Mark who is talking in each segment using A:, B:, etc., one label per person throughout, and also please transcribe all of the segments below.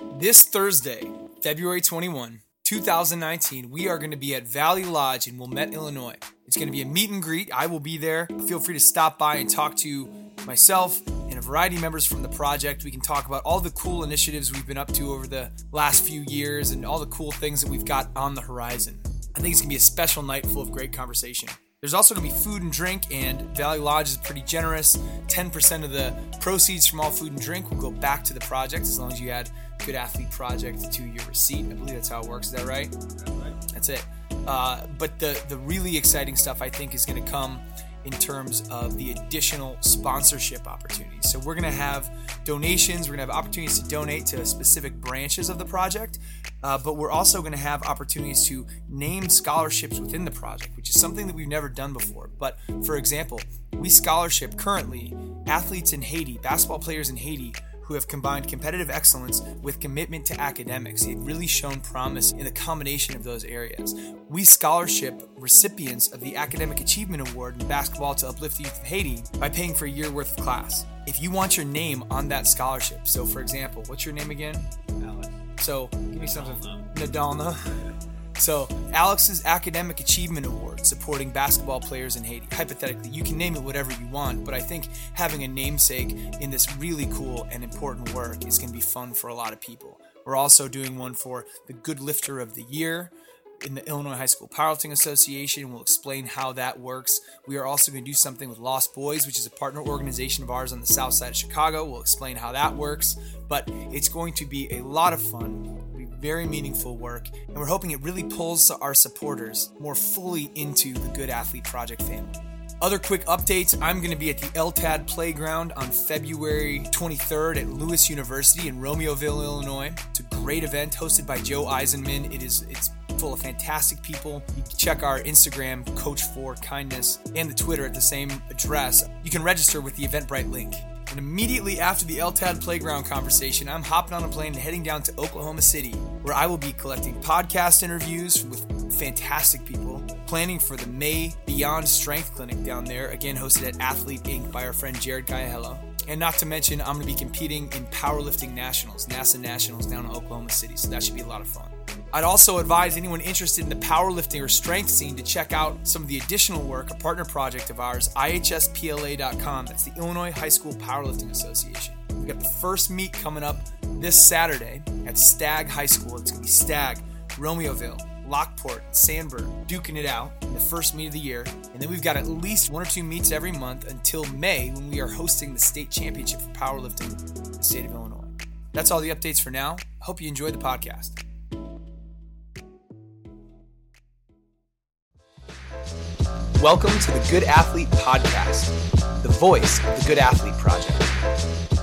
A: This Thursday, February 21, 2019, we are going to be at Valley Lodge in Wilmette, Illinois. It's going to be a meet and greet. I will be there. Feel free to stop by and talk to myself and a variety of members from the project. We can talk about all the cool initiatives we've been up to over the last few years and all the cool things that we've got on the horizon. I think it's going to be a special night full of great conversation. There's also going to be food and drink, and Valley Lodge is pretty generous. 10% of the proceeds from all food and drink will go back to the project as long as you add Good Athlete Project to your receipt. I believe that's how it works. Is that right? That's right. That's it. Uh, but the, the really exciting stuff, I think, is going to come in terms of the additional sponsorship opportunities. So we're going to have donations, we're going to have opportunities to donate to specific branches of the project, uh, but we're also going to have opportunities to name scholarships within the project, which is something that we've never done before. But for example, we scholarship currently athletes in Haiti, basketball players in Haiti who have combined competitive excellence with commitment to academics. They've really shown promise in the combination of those areas. We scholarship recipients of the Academic Achievement Award in basketball to uplift the youth of Haiti by paying for a year worth of class. If you want your name on that scholarship, so for example, what's your name again?
B: Alex.
A: So give me something. Nadalna. So, Alex's Academic Achievement Award supporting basketball players in Haiti. Hypothetically, you can name it whatever you want, but I think having a namesake in this really cool and important work is going to be fun for a lot of people. We're also doing one for the Good Lifter of the Year in the Illinois High School Powerlifting Association. We'll explain how that works. We are also going to do something with Lost Boys, which is a partner organization of ours on the south side of Chicago. We'll explain how that works, but it's going to be a lot of fun very meaningful work, and we're hoping it really pulls our supporters more fully into the Good Athlete Project family. Other quick updates I'm going to be at the LTAD Playground on February 23rd at Lewis University in Romeoville, Illinois. It's a great event hosted by Joe Eisenmann. It is it's full of fantastic people. You can check our Instagram, Coach for Kindness, and the Twitter at the same address. You can register with the Eventbrite link. And immediately after the LTAD playground conversation, I'm hopping on a plane and heading down to Oklahoma City, where I will be collecting podcast interviews with fantastic people, planning for the May Beyond Strength Clinic down there, again hosted at Athlete Inc. by our friend Jared Kayahelo. And not to mention, I'm going to be competing in powerlifting nationals, NASA nationals down in Oklahoma City, so that should be a lot of fun. I'd also advise anyone interested in the powerlifting or strength scene to check out some of the additional work, a partner project of ours, IHSPLA.com. That's the Illinois High School Powerlifting Association. We've got the first meet coming up this Saturday at Stagg High School. It's going to be Stagg, Romeoville, Lockport, Sandburg, duking it out in the first meet of the year. And then we've got at least one or two meets every month until May when we are hosting the state championship for powerlifting in the state of Illinois. That's all the updates for now. Hope you enjoy the podcast. Welcome to the Good Athlete Podcast, the voice of the Good Athlete Project.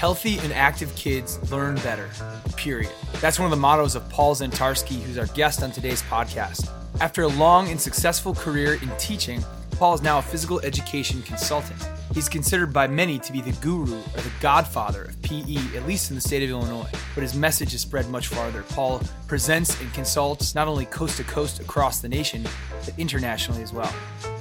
A: Healthy and active kids learn better, period. That's one of the mottos of Paul Zientarski, who's our guest on today's podcast. After a long and successful career in teaching, Paul is now a physical education consultant. He's considered by many to be the guru or the godfather of PE, at least in the state of Illinois. But his message has spread much farther. Paul presents and consults not only coast to coast across the nation, but internationally as well.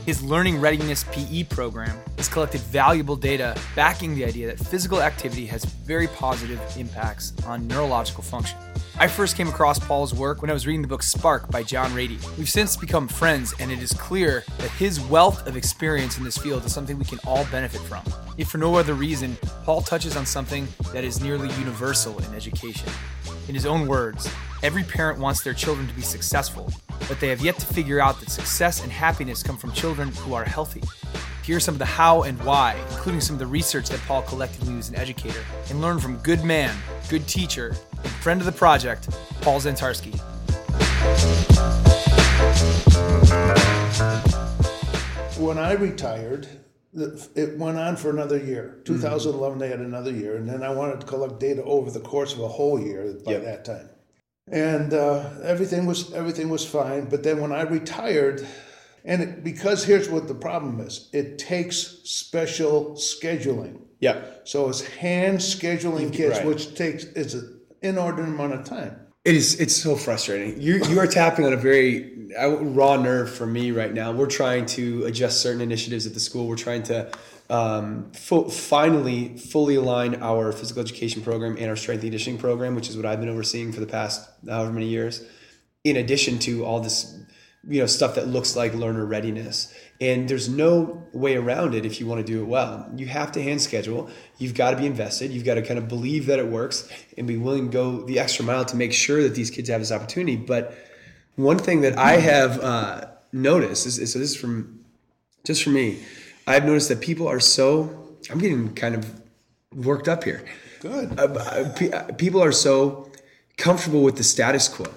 A: His Learning Readiness PE program has collected valuable data backing the idea that physical activity has very positive impacts on neurological function. I first came across Paul's work when I was reading the book Spark by John Ratey. We've since become friends, and it is clear that his wealth of experience in this field is something we can all benefit from. If for no other reason, Paul touches on something that is nearly universal in education. In his own words, every parent wants their children to be successful, but they have yet to figure out that success and happiness come from children who are healthy. Hear some of the how and why, including some of the research that Paul collected when he was an educator, and learn from good man, good teacher, and friend of the project, Paul Zientarski.
C: When I retired, it went on for another year. 2011, mm-hmm. they had another year, and then I wanted to collect data over the course of a whole year by yep. that time, and uh, everything was everything was fine. But then when I retired, and it, because here's what the problem is it takes special scheduling.
B: Yeah.
C: So it's hand scheduling kids, right. which takes it's an inordinate amount of time.
A: It is. It's so frustrating. You you are tapping on a very raw nerve for me right now. We're trying to adjust certain initiatives at the school. We're trying to um, finally fully align our physical education program and our strength and conditioning program, which is what I've been overseeing for the past however many years. In addition to all this, you know, stuff that looks like learner readiness, and there's no way around it if you want to do it well. You have to hand schedule. You've got to be invested. You've got to kind of believe that it works and be willing to go the extra mile to make sure that these kids have this opportunity. But one thing that I have uh, noticed is, is so this is from just for me I've noticed that people are so, I'm getting kind of worked up here.
C: Good.
A: Uh, uh, people are so comfortable with the status quo.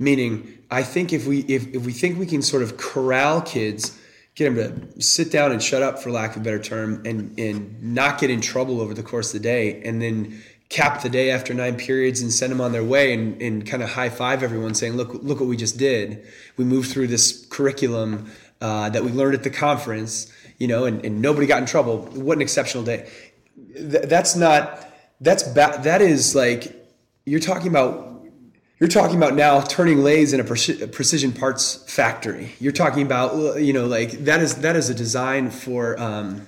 A: Meaning, I think if we if, if we think we can sort of corral kids, get them to sit down and shut up, for lack of a better term, and and not get in trouble over the course of the day, and then cap the day after nine periods and send them on their way and, and kind of high five everyone saying look look what we just did we moved through this curriculum uh, that we learned at the conference you know, and, and nobody got in trouble. What an exceptional day. Th- that's not, that's ba- that is like, you're talking about you're talking about now turning lathes in a precision parts factory. You're talking about you know like that is that is a design for um,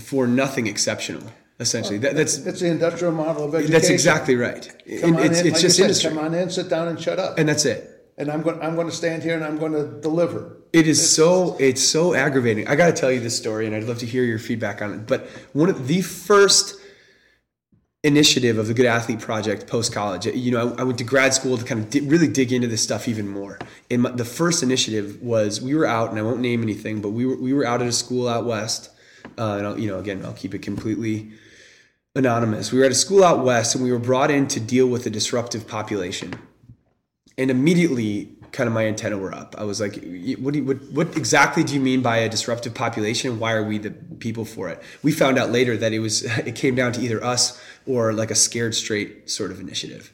A: for nothing exceptional. Essentially, that, that's
C: it's the industrial model of education.
A: That's exactly right.
C: Come it's, in, it's like just said, industry. Come on in, sit down, and shut up.
A: And that's it
C: and I'm going I'm going to stand here and I'm going to deliver.
A: It is so it's so aggravating. I got to tell you this story, and I'd love to hear your feedback on it. But one of the first initiative of the Good Athlete Project post college, you know, I, I, went to grad school to kind of di- really dig into this stuff even more. And my, the first initiative was we were out, and I won't name anything, but we were we were out at a school out west, uh, and I'll, you know, again, I'll keep it completely anonymous. We were at a school out west, and we were brought in to deal with a disruptive population and immediately kind of my antenna were up. I was like, what, you, what, what, exactly do you mean by a disruptive population? Why are we the people for it? We found out later that it was, it came down to either us or like a scared straight sort of initiative.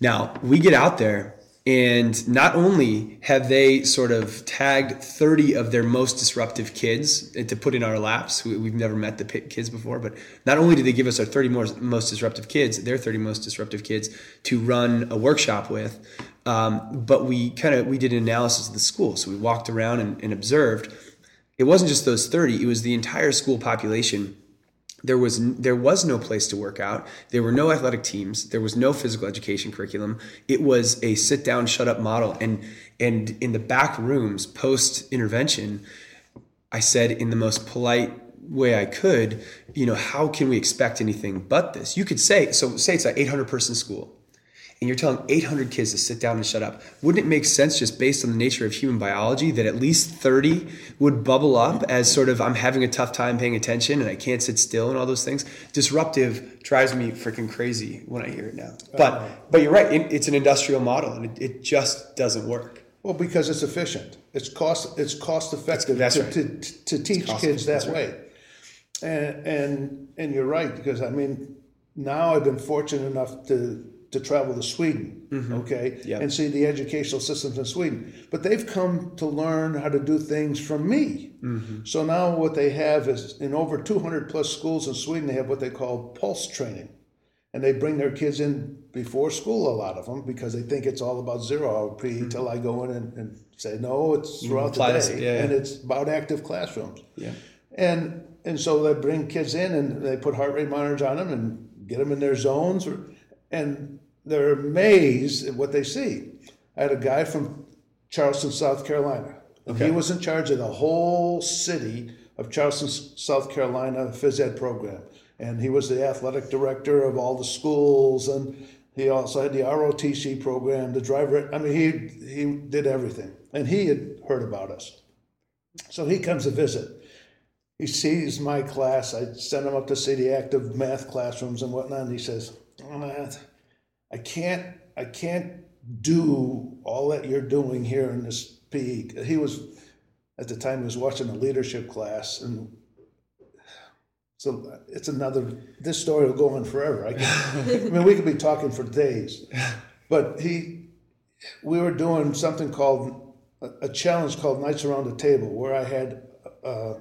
A: Now we get out there and not only have they sort of tagged 30 of their most disruptive kids to put in our laps, we've never met the kids before, but not only did they give us our 30 most disruptive kids, their 30 most disruptive kids to run a workshop with, um, but we kind of we did an analysis of the school. So we walked around and, and observed. It wasn't just those 30; it was the entire school population. There was there was no place to work out. There were no athletic teams. There was no physical education curriculum. It was a sit down shut up model. And and in the back rooms post intervention i said in the most polite way i could you know how can we expect anything but this? You could say so say it's an 800 person school and you're telling 800 kids to sit down and shut up, wouldn't it make sense just based on the nature of human biology that at least 30 would bubble up as sort of I'm having a tough time paying attention and I can't sit still and all those things? Disruptive drives me freaking crazy when I hear it now. Uh, but but you're right, it's an industrial model and it, it just doesn't work.
C: Well, because it's efficient. It's cost it's cost effective
A: that's,
C: that's to, right. to, to, teach kids that way. And and and you're right because I mean now I've been fortunate enough to to travel to Sweden, mm-hmm. okay, yep. and see the educational systems in Sweden. But they've come to learn how to do things from me. Mm-hmm. So now what they have is in over 200 plus schools in Sweden, they have what they call pulse training. And they bring their kids in before school, a lot of them, because they think it's all about zero hour pre mm-hmm. till I go in and, and, say, no, it's mm-hmm. throughout the day. Yeah, and it's about active classrooms.
A: Yeah.
C: And and so they bring kids in and they put heart rate monitors on them and get them in their zones. And they're amazed at what they see. I had a guy from Charleston, South Carolina. Okay. He was in charge of the whole city of Charleston, South Carolina phys ed program. And he was the athletic director of all the schools. And he also had the ROTC program, the driver. I mean, he, he did everything. And he had heard about us. So he comes to visit. He sees my class. I send him up to see the active math classrooms and whatnot. And he says, I can't I can't do all that you're doing here in this peak. He was at the time he was watching a leadership class and so it's another this story will go on forever. I, can, I mean we could be talking for days. But he we were doing something called a, a challenge called Knights Around the Table where I had a,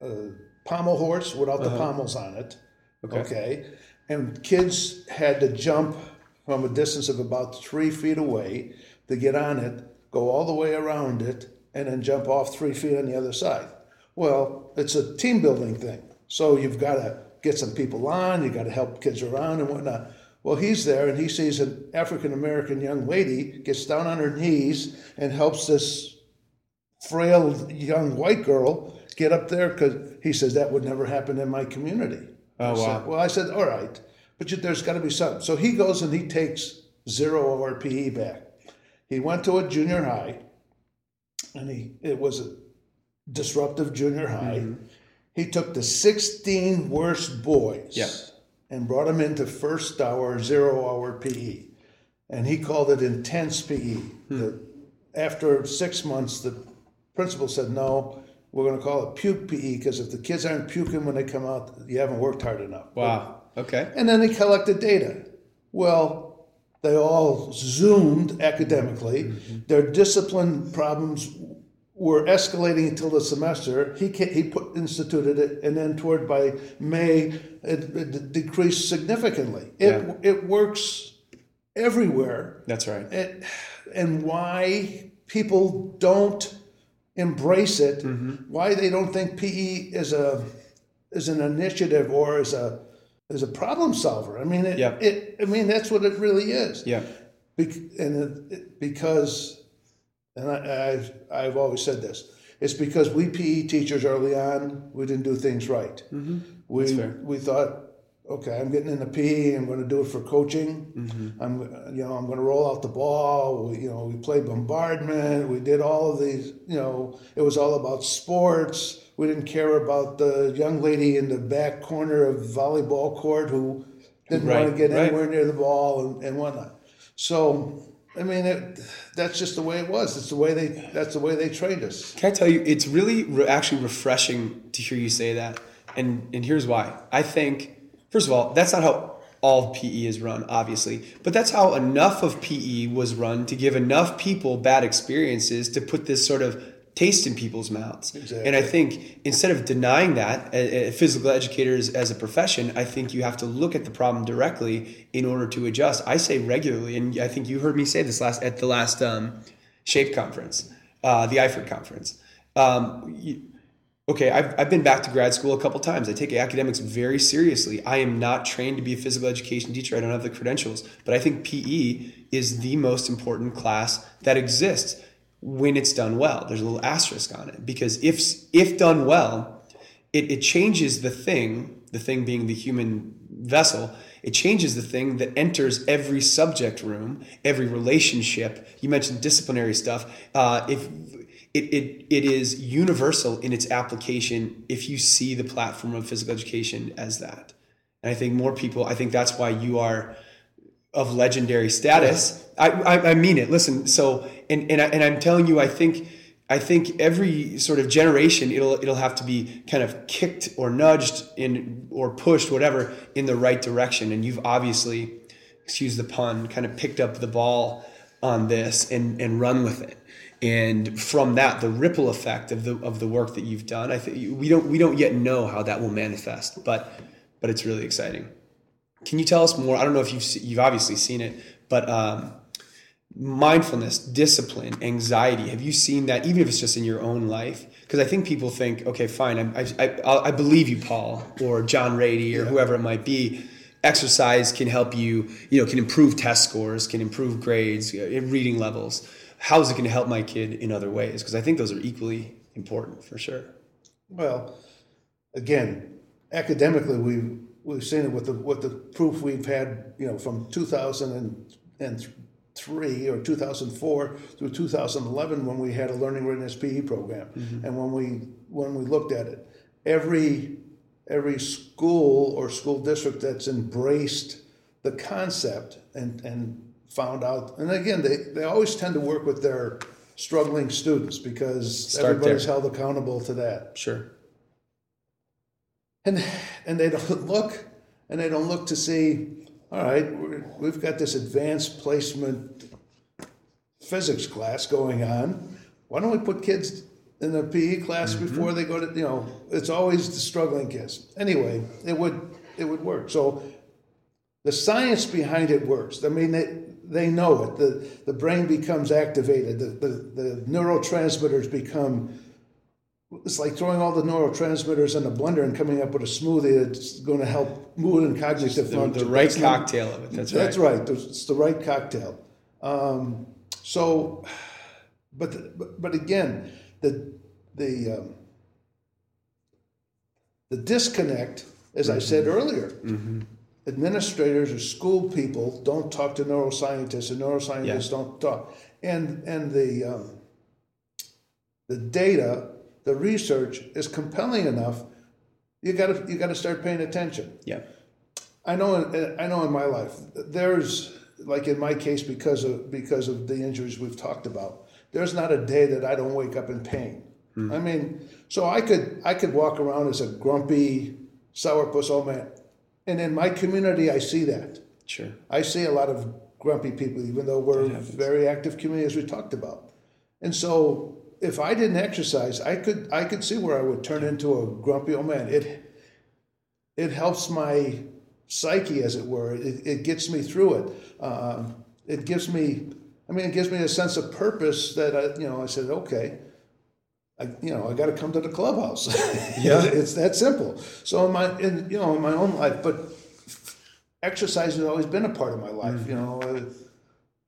C: a pommel horse without the uh-huh. pommels on it. Okay. okay and kids had to jump from a distance of about three feet away to get on it, go all the way around it, and then jump off three feet on the other side. Well, it's a team building thing. So you've got to get some people on, you've got to help kids around and whatnot. Well, he's there and he sees an African American young lady gets down on her knees and helps this frail young white girl get up there because he says that would never happen in my community.
A: Oh, wow.
C: Well, I said, all right, but you, there's got to be something. So he goes and he takes zero of our PE back. He went to a junior high, and he it was a disruptive junior high.
A: Mm-hmm.
C: He took the 16 worst boys and brought them into first hour, zero hour PE. And he called it intense PE. The, after six months, the principal said, no, we're going to call it puke PE because if the kids aren't puking when they come out, you haven't worked hard enough.
A: Wow. Okay.
C: And then they collected data. Well, they all zoomed academically. Mm-hmm. Their discipline problems were escalating until the semester. He he put instituted it, and then toward by May, it, it decreased significantly. It
A: Yeah.
C: it works everywhere.
A: That's right.
C: It, and why people don't embrace it, why they don't think PE is a is an initiative or is a is a problem solver. I mean, it,
A: Yeah.
C: it I mean that's what it really is.
A: Yeah.
C: Bec- and it, it- because, and I, I've I've always said this, it's because we PE teachers early on we didn't do things right.
A: Mm-hmm.
C: We we thought. Okay, I'm getting into PE. I'm going to do it for coaching.
A: Mm-hmm.
C: I'm, you know, I'm going to roll out the ball. We, you know, we played bombardment. We did all of these. You know, it was all about sports. We didn't care about the young lady in the back corner of volleyball court who didn't want to get
A: right.
C: anywhere near the ball and, and whatnot. So, I mean, it, that's just the way it was. It's the way they. That's the way they trained us.
A: Can I tell you, it's really re- actually refreshing to hear you say that. And, and here's why. I think, first of all, that's not how all PE is run, obviously, but that's how enough of PE was run to give enough people bad experiences to put this sort of taste in people's mouths.
C: Exactly.
A: And I think instead of denying that, uh, physical educators as a profession, I think you have to look at the problem directly in order to adjust. I say regularly, and I think you heard me say this last at the last um, Shape conference, uh, the IFRD conference. Um, you- okay, I've, I've been back to grad school a couple times. I take academics very seriously. I am not trained to be a physical education teacher. I don't have the credentials, but I think PE is the most important class that exists when it's done well. There's a little asterisk on it because if if done well, it, it changes the thing, the thing being the human vessel, it changes the thing that enters every subject room, every relationship. You mentioned disciplinary stuff. Uh, if it, it, it is universal in its application if you see the platform of physical education as that. And I think more people, I think that's why you are of legendary status. I, I, I mean it. Listen, so and and, I, and I'm telling you, I think I think every sort of generation it'll it'll have to be kind of kicked or nudged in or pushed whatever in the right direction. And you've obviously, excuse the pun, kind of picked up the ball on this and and run with it. And from that, the ripple effect of the of the work that you've done, I think we don't we don't yet know how that will manifest, but but it's really exciting. Can you tell us more? I don't know if you've se- you've obviously seen it, but um, mindfulness, discipline, anxiety. Have you seen that? Even if it's just in your own life, because I think people think, okay, fine, I I, I, I believe you, Paul, or John Ratey, or whoever it might be. Exercise can help you, you know, can improve test scores, can improve grades, uh, reading levels. How is it going to help my kid in other ways? Because I think those are equally important for sure.
C: Well, again, academically, we've we've seen it with the with the proof we've had, you know, from 2003 or 2004 through 2011 when we had a learning readiness PE program, mm-hmm. and when we when we looked at it, every every school or school district that's embraced the concept and and found out, and again, they they always tend to work with their struggling students because
A: Start
C: everybody's
A: there.
C: held accountable to that
A: Sure.
C: and and they don't look and they don't look to see all right we're, we've got this advanced placement physics class going on why don't we put kids in the pe class mm-hmm. before they go to you know it's always the struggling kids anyway it would it would work so the science behind it works. I mean, they, they know it. The, the brain becomes activated, the, the, the neurotransmitters become. It's like throwing all the neurotransmitters in a blender and coming up with a smoothie that's going to help mood and cognitive
A: The,
C: function.
A: the right
C: That's not-
A: cocktail of it. That's,
C: that's
A: right.
C: right. It's the right cocktail. Um, so, but, but but again, the the um, the disconnect, as I said earlier, administrators or school people don't talk to neuroscientists, and neuroscientists don't talk, and and the um, the data, the research is compelling enough. You got to you got to start paying attention.
A: Yeah.
C: I know. in- I know in my life, there's like in my case because of because of the injuries we've talked about. There's not a day that I don't wake up in pain. I mean, so I could I could walk around as a grumpy sourpuss old man, and in my community, I see that.
A: Sure.
C: I see a lot of grumpy people, even though we're a very active community, as we talked about. And so, if I didn't exercise, I could I could see where I would turn into a grumpy old man. It it helps my psyche, as it were. It, it gets me through it. Um, it gives me, I mean, it gives me a sense of purpose that I, you know, I said, okay, I, you know, I got to come to the clubhouse.
A: Yeah.
C: it's that simple. So in my, in, you know, in my own life, but exercise has always been a part of my life.
A: Mm-hmm.
C: You know,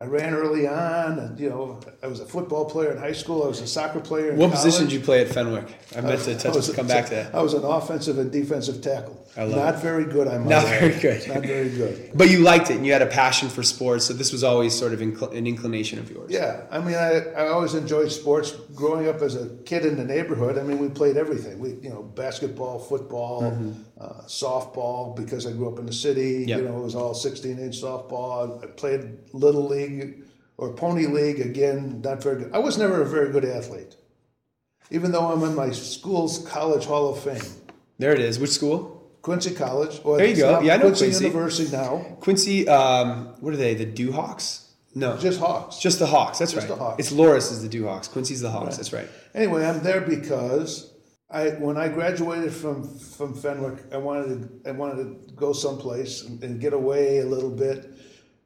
C: I, I ran early on, and you know, I was a football player in high school. I was a soccer player. In
A: What
C: college.
A: position did you play at Fenwick? I meant to
C: I
A: touch,
C: was-
A: come back to that.
C: I was an offensive and defensive tackle.
A: I love
C: Not very good, I'm
A: Not
C: add.
A: very good.
C: Not very good.
A: But you liked it and you had a passion for sports, so this was always sort of incl- an inclination of yours.
C: Yeah, I mean, I, I always enjoyed sports. Growing up as a kid in the neighborhood, I mean, we played everything. We, you know, basketball, football, mm-hmm. Uh, softball. Because I grew up in the city,
A: Yep.
C: you know, it was all 16-inch softball. I played little league or pony league. Again, not very good. I was never a very good athlete, even though I'm in my school's college hall of fame,
A: There it is. Which school?
C: Quincy College. Or
A: There you go. Yeah, I know
C: Quincy,
A: Quincy.
C: University now.
A: Quincy, um, what are they? The Duhawks? No. Just,
C: Hawks.
A: Just the Hawks. That's
C: Just
A: right.
C: the Hawks.
A: It's Loras is the Duhawks. Quincy's the Hawks. That's right.
C: Anyway, I'm there because I when I graduated from from Fenwick, I wanted to I wanted to go someplace and, and get away a little bit,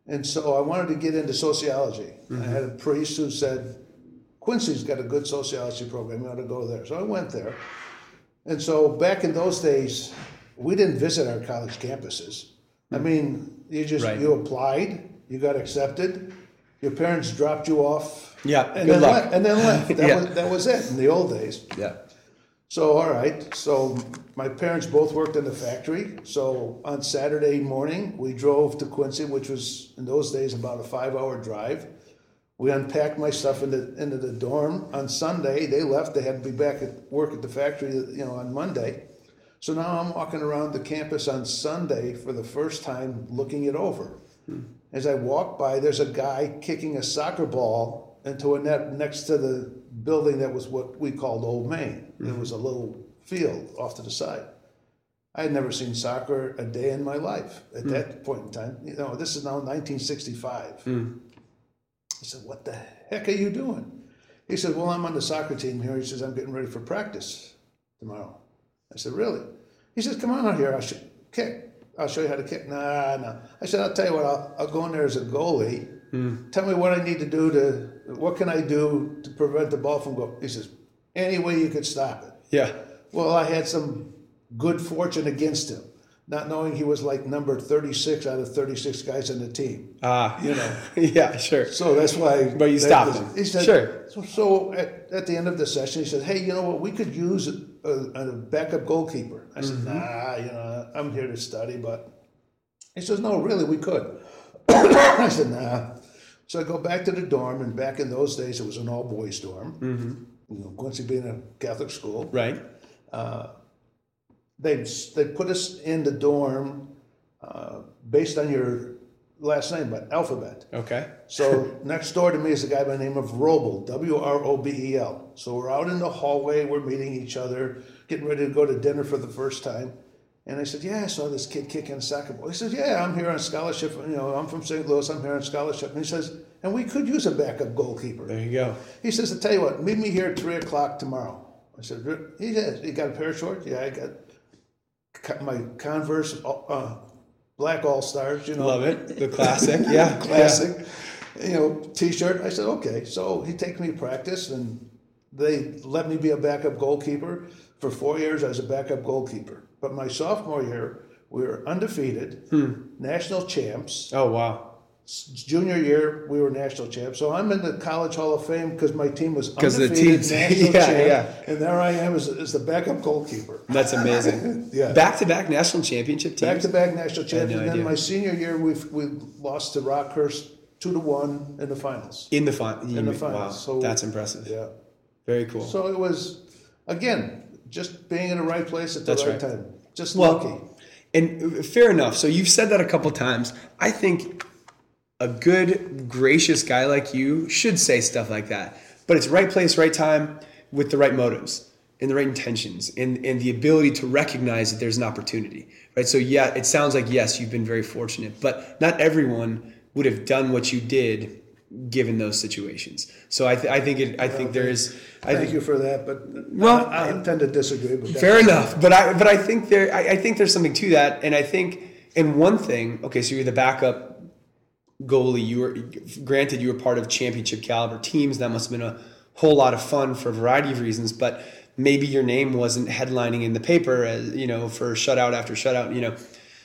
C: and so I wanted to get into sociology. I had a mm-hmm. priest who said, "Quincy's got a good sociology program. You ought to go there." So I went there, and so back in those days, we didn't visit our college campuses. I mm. mean, you just
A: Right.
C: you applied, you got accepted, your parents dropped you off.
A: Yeah,
C: and
A: good
C: then
A: luck.
C: left, and then left. That,
A: Yeah.
C: was, that was it in the old days.
A: Yeah.
C: So, all right. So, my parents both worked in the factory. So, on Saturday morning, we drove to Quincy, which was in those days about a five hour drive. We unpacked my stuff into, into the dorm. On Sunday, they left. They had to be back at work at the factory, you know, on Monday. So now I'm walking around the campus on Sunday for the first time looking it over. Hmm. As I walk by, there's a guy kicking a soccer ball into a net next to the building that was what we called Old Main. It mm-hmm. was a little field off to the side. I had never seen soccer a day in my life at mm. that point in time. You know, this is now 1965. Mm. I said, What the heck are you doing? He said, Well, I'm on the soccer team here. He says, I'm getting ready for practice tomorrow. I said, Really? He says, Come on out here. I'll sh- kick. I'll show you how to kick. Nah, nah. I said, I'll tell you what, I'll, I'll go in there as a goalie. Mm. Tell me what I need to do to, what can I do to prevent the ball from going? He says, Any way you could stop it.
A: Yeah.
C: Well, I had some good fortune against him, not knowing he was like number 36 out of 36 guys on the team.
A: Ah.
C: You know.
A: yeah, sure.
C: So that's why.
A: But you stopped him.
C: He said,
A: Sure.
C: So, so at, at the end of the session, he said, "Hey, you know what? We could use a, a backup goalkeeper." I said,
A: Mm-hmm.
C: "Nah, you know, I'm here to study." But he says, "No, really, we could." I said, "Nah." So I go back to the dorm, and back in those days, it was an all boys dorm. Mm-hmm. You know, Quincy being a Catholic school,
A: Right.
C: they they put us in the dorm uh, based on your last name, but alphabet.
A: Okay.
C: So next door to me is a guy by the name of Wrobel, W R O B E L. So we're out in the hallway, we're meeting each other, getting ready to go to dinner for the first time. And I said, Yeah, I saw this kid kicking a soccer ball. He says, Yeah, I'm here on scholarship. You know, I'm from St. Louis, I'm here on scholarship. And he says, And we could use a backup goalkeeper.
A: There you go.
C: He says, I tell you what, meet me here at three o'clock tomorrow. I said, he says, you got a pair of shorts? Yeah, I got my Converse uh, black all stars, you know.
A: Love it. The classic. Yeah.
C: classic. You know, t-shirt. I said, okay. So he takes me to practice, and they let me be a backup goalkeeper. For four years, I was a backup goalkeeper. But my sophomore year, we were undefeated, hmm. national champs.
A: Oh wow.
C: Junior year, we were national champs. So I'm in the College Hall of Fame because my team was
A: 'Cause the
C: undefeated
A: teams-
C: national
A: yeah,
C: champ,
A: yeah.
C: and there I am as, as the backup goalkeeper.
A: That's amazing.
C: Yeah.
A: Back to back national championship teams.
C: Back to back national champs,
A: no
C: and then my senior year, we we lost to Rockhurst two to one in the finals.
A: in the final.
C: In the finals.
A: Wow.
C: So-
A: That's impressive.
C: Yeah.
A: Very cool.
C: So it was, again, just being in the right place at the
A: That's
C: right,
A: right.
C: time. Just
A: Well,
C: lucky.
A: And uh, fair enough. So you've said that a couple times. I think a good, gracious guy like you should say stuff like that. But it's right place, right time, with the right motives and the right intentions, and, and the ability to recognize that there's an opportunity. Right. So yeah, it sounds like yes, you've been very fortunate, but not everyone would have done what you did given those situations. So I, th- I think it. I think there is. I
C: Thank
A: think
C: you for that, but
A: Well,
C: I, I tend to disagree with that.
A: Fair enough, but I but I think there I, I think there's something to that, and I think and one thing. Okay, so you're the backup goalie. You were granted you were part of championship caliber teams. That must have been a whole lot of fun for a variety of reasons, but maybe your name wasn't headlining in the paper as you know for shutout after shutout. You know,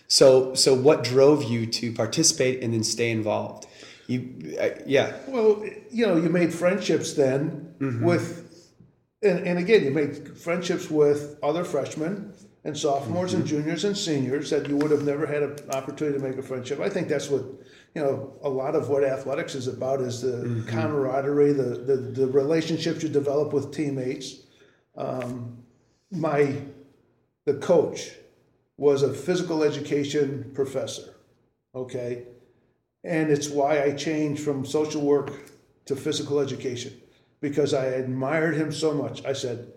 A: so so what drove you to participate and then stay involved? You uh, yeah
C: Well, you know, you made friendships then
A: Mm-hmm.
C: with, and, and again, you made friendships with other freshmen and sophomores
A: Mm-hmm.
C: and juniors and seniors that you would have never had an opportunity to make a friendship. I think that's what, you know, a lot of what athletics is about is the
A: Mm-hmm.
C: camaraderie, the, the, the relationships you develop with teammates. Um, my, the coach was a physical education professor, okay? And it's why I changed from social work to physical education because I admired him so much. I said,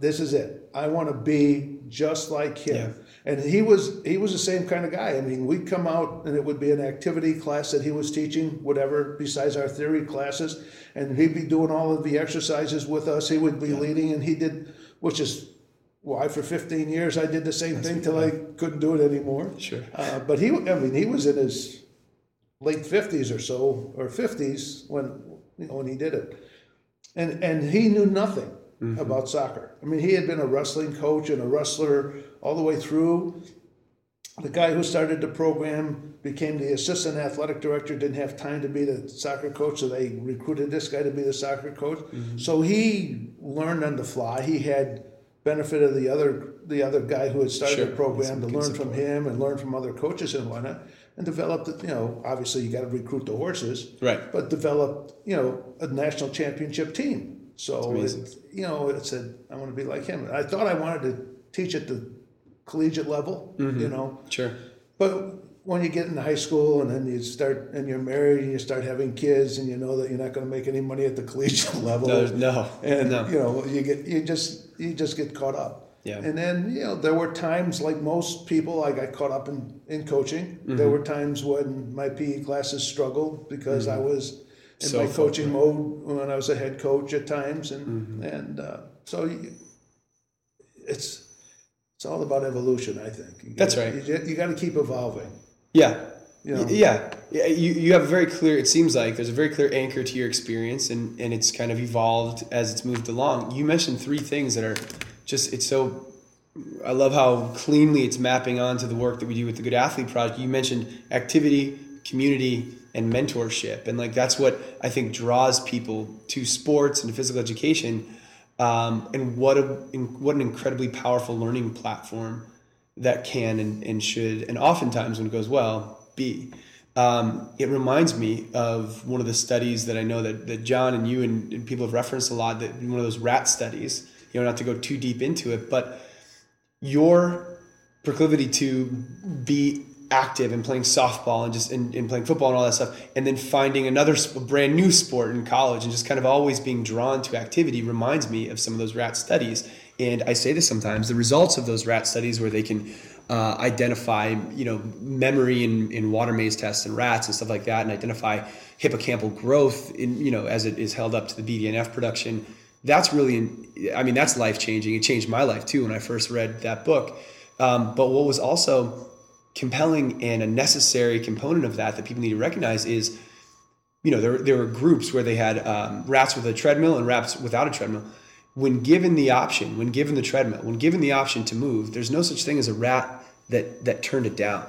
C: "This is it. I want to be just like him." And he was he was the same kind of guy. I mean, we'd come out and it would be an activity class that he was teaching, whatever besides our theory classes, and he'd be doing all of the exercises with us. He would be leading, and he did, which is why for 15 years I did the same thing till I couldn't do it anymore.
A: Sure.
C: Uh, but he, I mean, he was in his late 50s or so, or 50s when you know when he did it, and and he knew nothing about soccer. I mean, he had been a wrestling coach and a wrestler all the way through. The guy who started the program became the assistant athletic director. Didn't have time to be the soccer coach, so they recruited this guy to be the soccer coach. So he learned on the fly. He had benefit of the other the other guy who had started
A: Sure.
C: the program to learn from him and learn from other coaches and whatnot, and developed. You know, obviously you got to recruit the horses,
A: Right.
C: But developed, you know, a national championship team. So it, you know, it said I want to be like him. I thought I wanted to teach at the collegiate level,
A: Mm-hmm.
C: you know,
A: sure
C: but when you get into high school and then you start and you're married and you start having kids and you know that you're not going to make any money at the collegiate level,
A: no no
C: and
A: no
C: you know you get you just you just get caught up
A: Yeah.
C: and then you know there were times like most people i got caught up in in coaching there mm-hmm. were times when my pe classes struggled because mm-hmm. i was in
A: So
C: my coaching mode when i was a head coach at times and mm-hmm. and uh, so you, it's it's all about evolution i think you
A: That's
C: gotta-
A: right.
C: you, you got to keep evolving
A: Yeah.
C: You know?
A: Yeah. Yeah. You, you have a very clear, it seems like there's a very clear anchor to your experience and, and it's kind of evolved as it's moved along. You mentioned three things that are just, it's so, I love how cleanly it's mapping onto the work that we do with the Good Athlete Project. You mentioned activity, community, and mentorship. And like that's what I think draws people to sports and physical education. Um, and what a what an incredibly powerful learning platform that can and, and should and oftentimes when it goes well be um, it reminds me of one of the studies that i know that, that john and you and, and people have referenced a lot that one of those rat studies you know not to go too deep into it but your proclivity to be active and playing softball and just and playing football and all that stuff and then finding another sp- brand new sport in college and just kind of always being drawn to activity reminds me of some of those rat studies. And i say this sometimes the results of those rat studies where they can uh, identify you know memory in, in water maze tests and rats and stuff like that and identify hippocampal growth in you know as it is held up to the bdnf production that's really i mean that's life changing it changed my life too when i first read that book um, but what was also compelling and a necessary component of that that people need to recognize is, you know, there, there were groups where they had um, rats with a treadmill and rats without a treadmill. When given the option, when given the treadmill, when given the option to move, there's no such thing as a rat that that turned it down,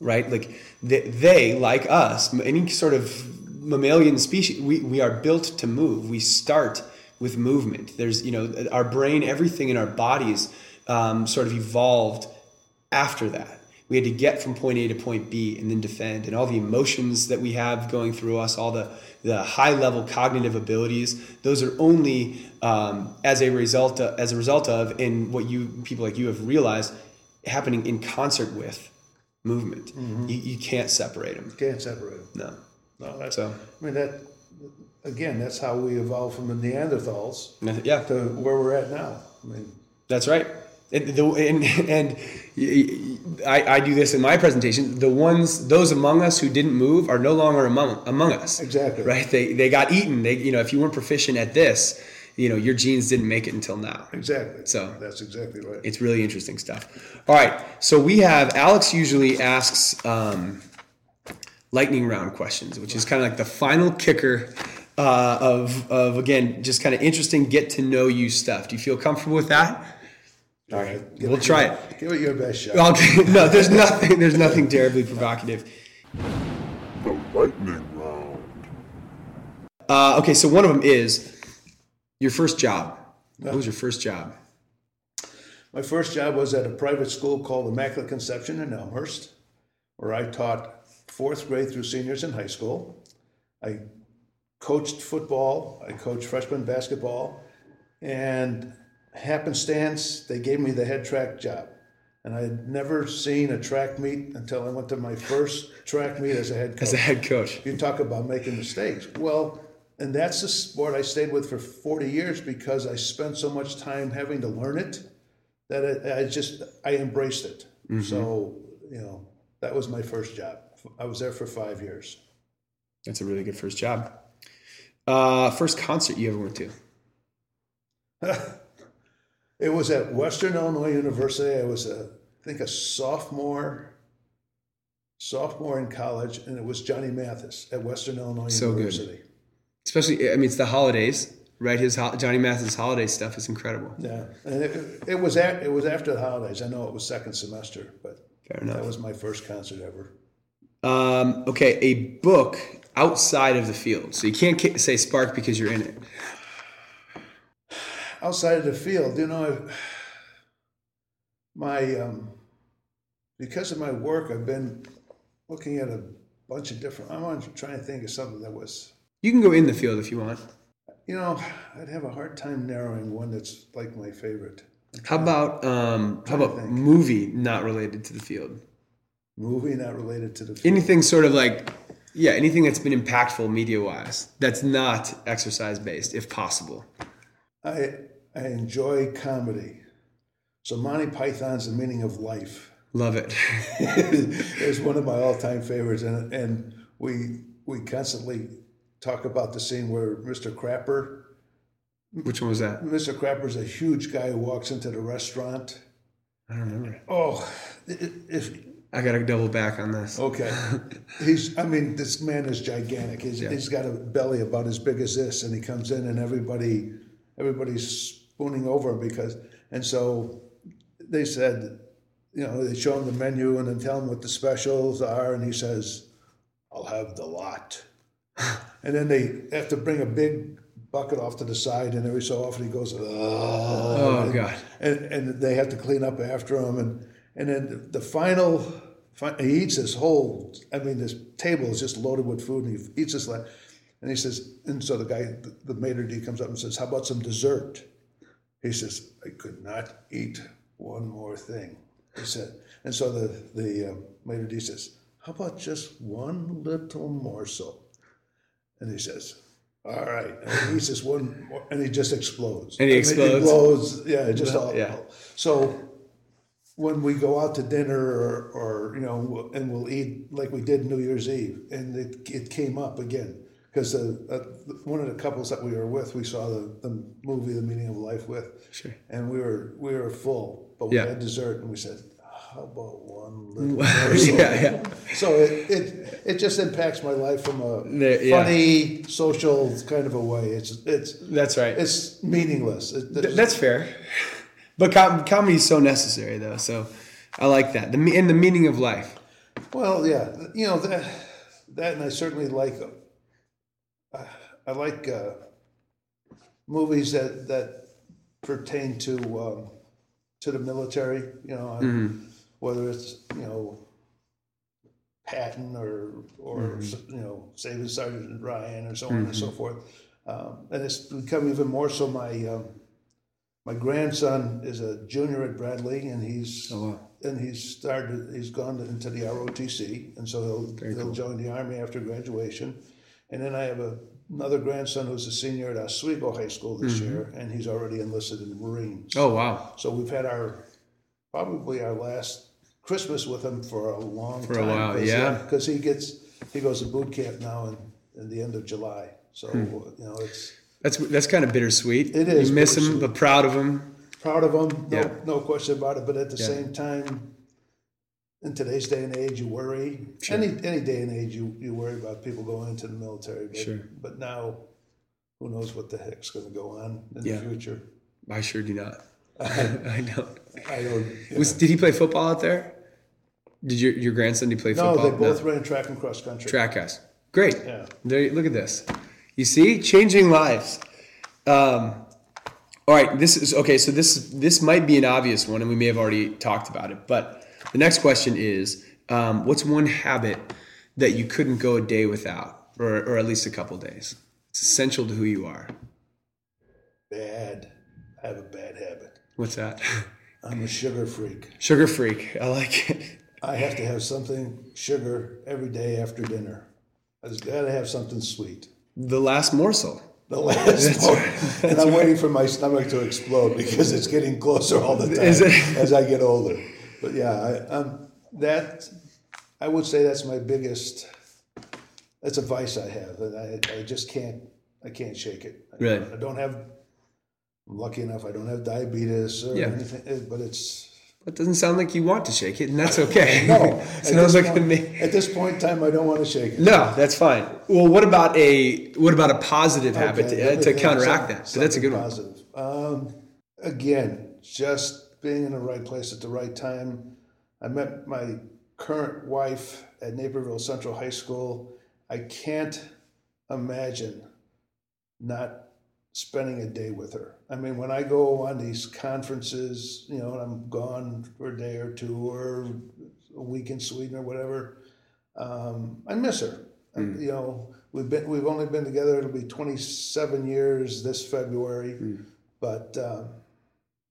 A: right? Like they, they like us, any sort of mammalian species, we, we are built to move. We start with movement. There's, you know, our brain, everything in our bodies um, sort of evolved after that. We had to get from point A to point B and then defend, and all the emotions that we have going through us, all the the high level cognitive abilities, those are only um, as a result of, as a result of, and what you people like you have realized, happening in concert with movement.
C: Mm-hmm.
A: You, you can't separate them.
C: Can't separate them.
A: No.
C: No, that's,
A: So
C: I mean, that, again, that's how we evolved from the Neanderthals
A: yeah,
C: to where we're at now. I mean,
A: That's right. And, the, and, and I, I do this in my presentation. The ones, those among us who didn't move are no longer among, among us.
C: Exactly.
A: Right. They, they got eaten. They, you know, if you weren't proficient at this, you know, your genes didn't make it until now.
C: exactly.
A: So-
C: That's exactly right.
A: It's really interesting stuff. All right. So we have, Alex usually asks um, lightning round questions, which is kind of like the final kicker uh, of, of, again, just kind of interesting, get to know you stuff. Do you feel comfortable with that? All right.
C: Give
A: We'll
C: it
A: try
C: your-
A: it.
C: Give it your best shot.
A: Okay, no, there's nothing. There's nothing terribly provocative.
D: The lightning round.
A: Uh, okay, so one of them is your first job. What was your first job?
C: My first job was at a private school called Immaculate Conception in Elmhurst, where I taught fourth grade through seniors in high school. I coached football, I coached freshman basketball, and happenstance, they gave me the head track job. And I had never seen a track meet until I went to my first track meet as a head coach.
A: As a head coach.
C: You talk about making mistakes. Well, and that's the sport I stayed with for 40 years because I spent so much time having to learn it that it, I just I embraced it. Mm-hmm. So you know that was my first job. I was there for five years.
A: That's a really good first job. Uh, first concert you ever went to?
C: It was at Western Illinois University. I was a I think a sophomore sophomore in college, and it was Johnny Mathis at Western Illinois
A: So good.
C: University.
A: Especially, I mean, it's the holidays, right? His ho- Johnny Mathis holiday stuff is incredible.
C: Yeah, and it, it was at, it was after the holidays. I know it was second semester, but
A: Fair enough.
C: that was my first concert ever.
A: Um, okay, a book outside of the field. So you can't say Spark because you're in it.
C: Outside of the field, you know, my um, because of my work, I've been looking at a bunch of different. I want to try and think of something that was,
A: You can go in the field if you want.
C: you know, I'd have a hard time narrowing one that's like my favorite.
A: How about um, how about movie not related to the field?
C: Movie not related to the field.
A: Anything sort of like, yeah, anything that's been impactful media wise that's not exercise based, if possible.
C: I I enjoy comedy. So Monty Python's The Meaning of Life.
A: Love it. it.
C: is one of my all-time favorites, and and we we constantly talk about the scene where Mr. Crapper,
A: Which one was that?
C: Mr. Crapper's a huge guy who walks into the restaurant.
A: I don't remember.
C: Oh, if
A: I gotta double back on this.
C: okay, he's I mean this man is gigantic. He's, he's got a belly about as big as this, and he comes in and everybody everybody's spooning over him because and so they said, you know, they show him the menu and then tell him what the specials are, and he says, "I'll have the lot." and then they have to bring a big bucket off to the side, and every so often he goes, "Ugh."
A: Oh god.
C: and and they have to clean up after him, and and then the final, fi- he eats this whole. I mean, this table is just loaded with food, and he eats this like, and he says, and so the guy, the, the maitre d comes up and says, "How about some dessert?" He says, "I could not eat one more thing." He said, and so the the uh, maitre d says, "How about just one little morsel?" And he says. All right, and he eats this one, more, and he just explodes.
A: And he
C: I mean,
A: explodes?
C: yeah, just all.
A: Yeah.
C: So when we go out to dinner or, or you know, and we'll eat like we did New Year's Eve, and it, it came up again because uh, uh, one of the couples that we were with, we saw the, the movie The Meaning of Life with,
A: Sure.
C: and we were we were full, but we
A: Yeah.
C: had dessert, and we said, how about one little
A: yeah, yeah.
C: So it, it it just impacts my life from a
A: There- yeah.
C: funny, social kind of a way. It's it's
A: That's right.
C: it's meaningless. It,
A: Th- That's fair. But com- comedy is so necessary, though. So I like that. The and the meaning of life.
C: Well, yeah, you know that that, and I certainly like. Uh, I like uh, movies that that pertain to um, to the military. You know,
A: Mm-hmm.
C: whether it's you know Patton or or
A: Mm-hmm.
C: you know Saving Sergeant Ryan or so on and so forth. Um, and it's become even more so. My um, my grandson is a junior at Bradley, and he's
A: Oh, wow.
C: and he's started. He's gone into the ROTC, and so he'll he'll join the army after graduation. And then I have a, another grandson who's a senior at Oswego High School this year, and he's already enlisted in the Marines.
A: Mm-hmm. Oh wow.
C: So we've had our probably our last Christmas with him for a long
A: For a
C: time.
A: while,
C: cause,
A: yeah.
C: Because he gets he goes to boot camp now in, in the end of July. So
A: Hmm.
C: you know it's
A: That's that's kind of bittersweet.
C: It is
A: You miss him, but proud of him.
C: proud of him, no
A: Yeah.
C: no question about it. But at the
A: Yeah.
C: same time, in today's day and age, you worry. Any any day and age, you, you worry about people going into the military. But,
A: Sure.
C: But now, who knows what the heck's going to go on in
A: Yeah.
C: the future?
A: I sure do not. I don't.
C: I don't.
A: Was did he play football out there? Did your your grandson did he play
C: no,
A: football?
C: they both ran track and cross country.
A: track guys. Great.
C: Yeah.
A: There. Look at this. You see, changing lives. Um, all right. This is okay. So this this might be an obvious one, and we may have already talked about it. But the next question is, um, what's one habit that you couldn't go a day without, or or at least a couple days? It's essential to who you are.
C: Bad. I have a bad habit.
A: What's that?
C: I'm a sugar freak.
A: Sugar freak. I like it.
C: I have to have something sugar every day after dinner. I just got to have something sweet.
A: The last morsel.
C: The last one. And I'm waiting for my stomach to explode because it's getting closer all the time as I get older. But yeah, I, um, that I would say that's my biggest. That's a vice I have, and I, I just can't. I can't shake it. I- I don't have. I'm lucky enough. I don't have diabetes or
A: Yeah.
C: anything, eh, but it's.
A: It doesn't sound like you want to shake it, and that's okay.
C: No, this
A: like
C: point-. At this point in time, I don't want to shake it.
A: No, that's fine. Well, what about a what about a positive habit to, uh, to counteract that? So that's a good
C: something
A: one.
C: positive. Um, again, just being in the right place at the right time. I met my current wife at Naperville Central High School. I can't imagine not spending a day with her. I mean, when I go on these conferences, you know, and I'm gone for a day or two or a week in Sweden or whatever, um, I miss her.
A: Hmm.
C: You know, we've been we've only been together. It'll be 27 years this February,
A: Hmm.
C: but um,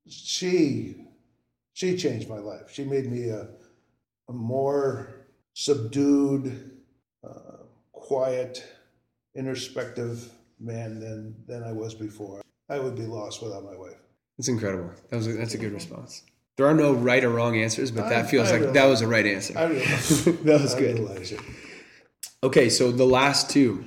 C: she she changed my life. She made me a, a more subdued, uh, quiet, introspective man than than I was before. I would be lost without my wife.
A: That's incredible. That was a, that's a good response. There are no right or wrong answers, but that
C: I-
A: feels
C: I
A: like that was a right answer.
C: I realize,
A: that was
C: I
A: good.
C: realize it.
A: Okay, so the last two.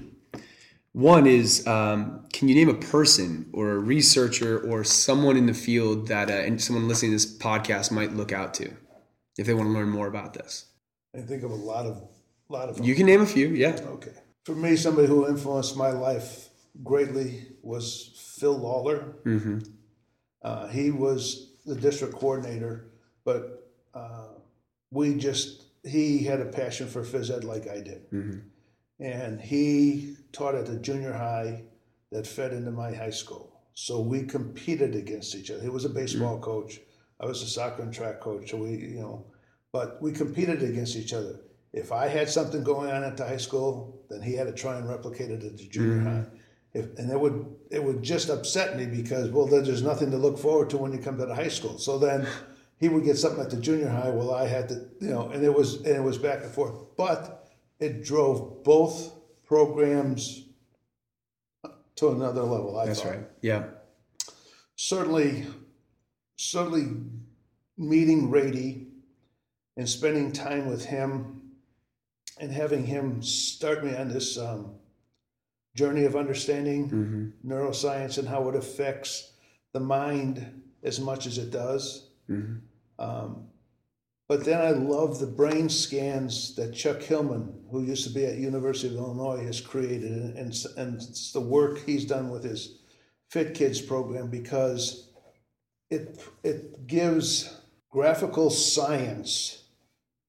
A: One is, um, can you name a person or a researcher or someone in the field that uh, and someone listening to this podcast might look out to if they want to learn more about this?
C: I think of a lot of lot of them.
A: You can name a few, yeah.
C: Okay. For me, somebody who influenced my life greatly was Phil Lawler.
A: Mm-hmm.
C: Uh, he was the district coordinator, but uh, we just, he had a passion for phys ed like I did.
A: Mm-hmm.
C: And he taught at the junior high that fed into my high school. So we competed against each other. He was a baseball coach. I was a soccer and track coach. So we, you know, but we competed against each other. If I had something going on at the high school, then he had to try and replicate it at the junior high. If, and it would it would just upset me because well then there's nothing to look forward to when you come to the high school. So then he would get something at the junior high. Well, I had to you know, and it was and it was back and forth. But it drove both programs to another level. I
A: That's
C: thought.
A: right. Yeah.
C: Certainly, certainly, meeting Ratey and spending time with him and having him start me on this um, journey of understanding
A: Mm-hmm.
C: neuroscience and how it affects the mind as much as it does.
A: Mhm.
C: Um, But then I love the brain scans that Chuck Hillman, who used to be at University of Illinois, has created, and, and, and the work he's done with his Fit Kids program because it it gives graphical science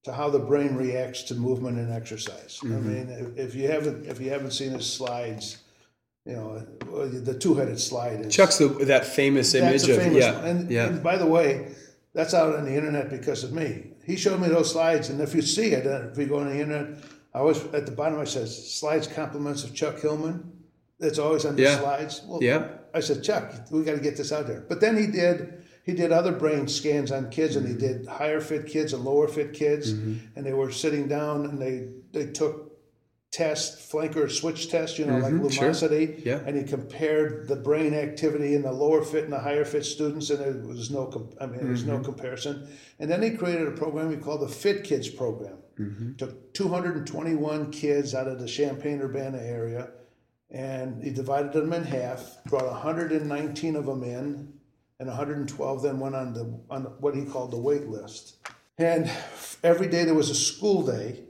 C: to how the brain reacts to movement and exercise. I mean, if, if you haven't if you haven't seen his slides, you know the two-headed slide is
A: Chuck's the, that famous image
C: that's a
A: of yeah.
C: And,
A: yeah.
C: and by the way, that's out on the internet because of me. He showed me those slides, and if you see it, uh, if you go on the internet, I always at the bottom I says slides compliments of Chuck Hillman. It's always on the
A: Yeah.
C: slides. Well,
A: Yeah.
C: I said, Chuck, we got to get this out there. But then he did he did other brain scans on kids, and he
A: Mm-hmm.
C: did higher fit kids and lower fit kids, and they were sitting down and they they took test flanker switch test, you know, like
A: Mhm, sure.
C: lumosity,
A: Yeah.
C: and he compared the brain activity in the lower fit and the higher fit students, and there was no, I mean, there was
A: Mm-hmm.
C: no comparison. And then he created a program he called the Fit Kids program.
A: Mm-hmm.
C: Took 221 kids out of the Champaign Urbana area, and he divided them in half. Brought 119 of them in, and 112 then went on the on what he called the wait list. And every day there was a school day.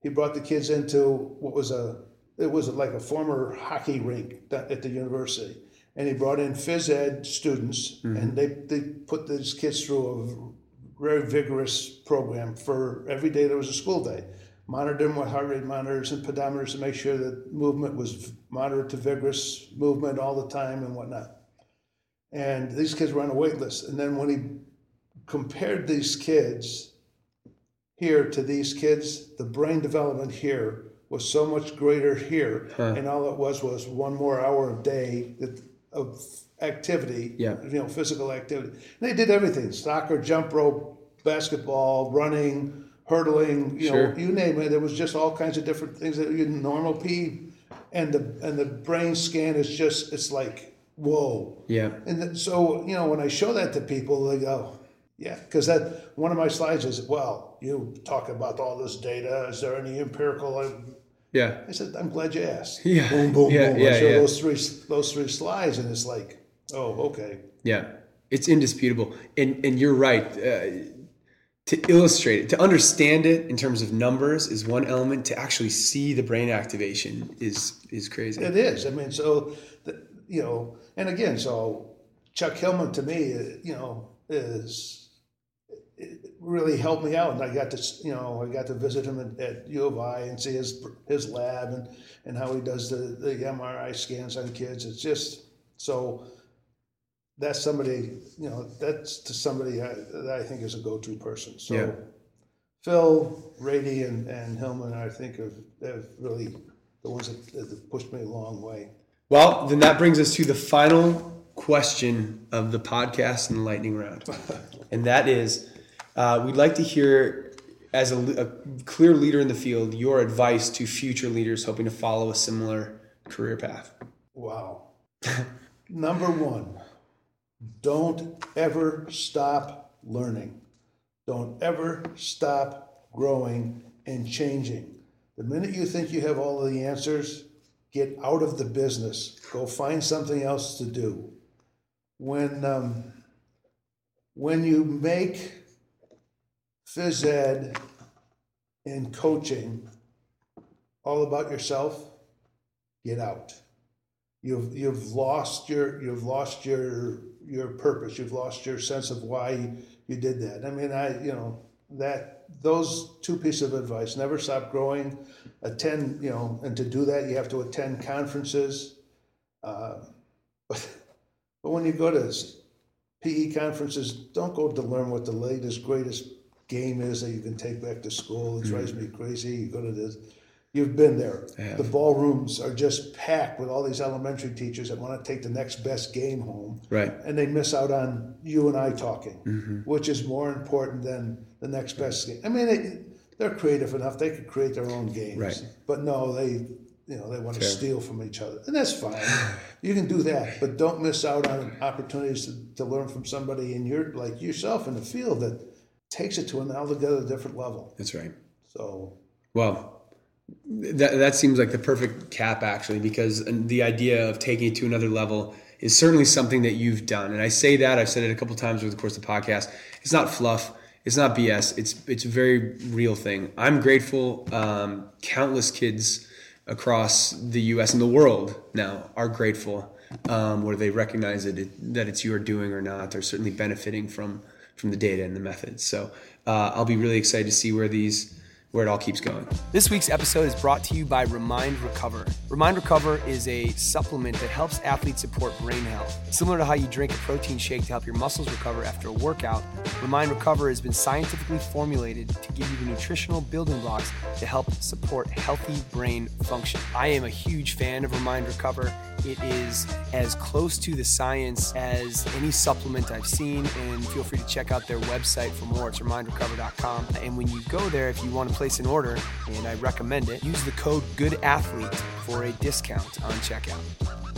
C: He brought the kids into what was a it was like a former hockey rink at the university, and he brought in phys ed students, mm-hmm. and they they put these kids through a very vigorous program for every day there was a school day. Monitored them with heart rate monitors and pedometers to make sure that movement was moderate to vigorous movement all the time and whatnot. And these kids were on a wait list. And then when he compared these kids here to these kids, the brain development here was so much greater here, and all it was was one more hour a day of activity,
A: Yeah.
C: you know, physical activity. And they did everything: soccer, jump rope, basketball, running, hurdling, you
A: Sure.
C: know, you name it. There was just all kinds of different things that you normal P, and the and the brain scan is just it's like whoa.
A: Yeah.
C: And th- so, you know, when I show that to people, they go, yeah, because that one of my slides is, well, you talk about all this data. Is there any empirical?
A: Yeah.
C: I said, I'm glad you asked.
A: Yeah.
C: Boom, boom,
A: Yeah,
C: boom.
A: yeah,
C: I show
A: yeah.
C: those three those three slides, and it's like, oh, okay.
A: Yeah, it's indisputable, and and you're right. Uh, to illustrate it, to understand it in terms of numbers is one element. To actually see the brain activation is is crazy.
C: It is. I mean, so the, you know, and again, so Chuck Hillman to me, you know, is really helped me out, and I got to, you know, I got to visit him at, at U of I and see his his lab and and how he does the the MRI scans on kids. It's just so. That's somebody, you know, that's to somebody I, that I think is a go-to person. So,
A: Yeah.
C: Phil, Ratey, and, and Hillman, I think, have, have really the ones that, that pushed me a long way.
A: Well, then that brings us to the final question of the podcast and the lightning round, and that is, uh, we'd like to hear, as a, a clear leader in the field, your advice to future leaders hoping to follow a similar career path.
C: Wow. Number one, don't ever stop learning. Don't ever stop growing and changing. The minute you think you have all of the answers, get out of the business. Go find something else to do. When um, when you make phys ed and coaching all about yourself, get out. You've you've lost your you've lost your your purpose. You've lost your sense of why you did that. I mean, I you know that those two pieces of advice: never stop growing. Attend, you know, and to do that, you have to attend conferences. Uh, but but when you go to PE conferences, don't go to learn what the latest greatest game is that you can take back to school. It drives me crazy. You go to this. You've been there. The ballrooms are just packed with all these elementary teachers that want to take the next best game home
A: Right.
C: and they miss out on you and I talking, which is more important than the next best game. I mean, they, they're creative enough; they could create their own games.
A: Right.
C: But no, they, you know, they want to
A: Fair.
C: steal from each other, and that's fine. you can do that, but don't miss out on opportunities to, to learn from somebody in your like yourself in the field that takes it to an altogether different level.
A: That's right.
C: So
A: Well, that that seems like the perfect cap actually, because the idea of taking it to another level is certainly something that you've done. And I say that I've said it a couple times over the course of the podcast. It's not fluff.
E: It's not BS. It's it's a very real thing. I'm grateful. Um, countless kids across the U.S. and the world now are grateful, um, whether they recognize that it, that it's your doing or not. They're certainly benefiting from from the data and the methods. So uh, I'll be really excited to see where these where it all keeps going.
A: This week's episode is brought to you by Remind Recover. Remind Recover is a supplement that helps athletes support brain health. Similar to how you drink a protein shake to help your muscles recover after a workout, Remind Recover has been scientifically formulated to give you the nutritional building blocks to help support healthy brain function. I am a huge fan of Remind Recover. It is as close to the science as any supplement I've seen, and feel free to check out their website for more. It's remindrecover.com. And when you go there, if you want to place an order, and I recommend it, use the code GOODATHLETE for a discount on checkout.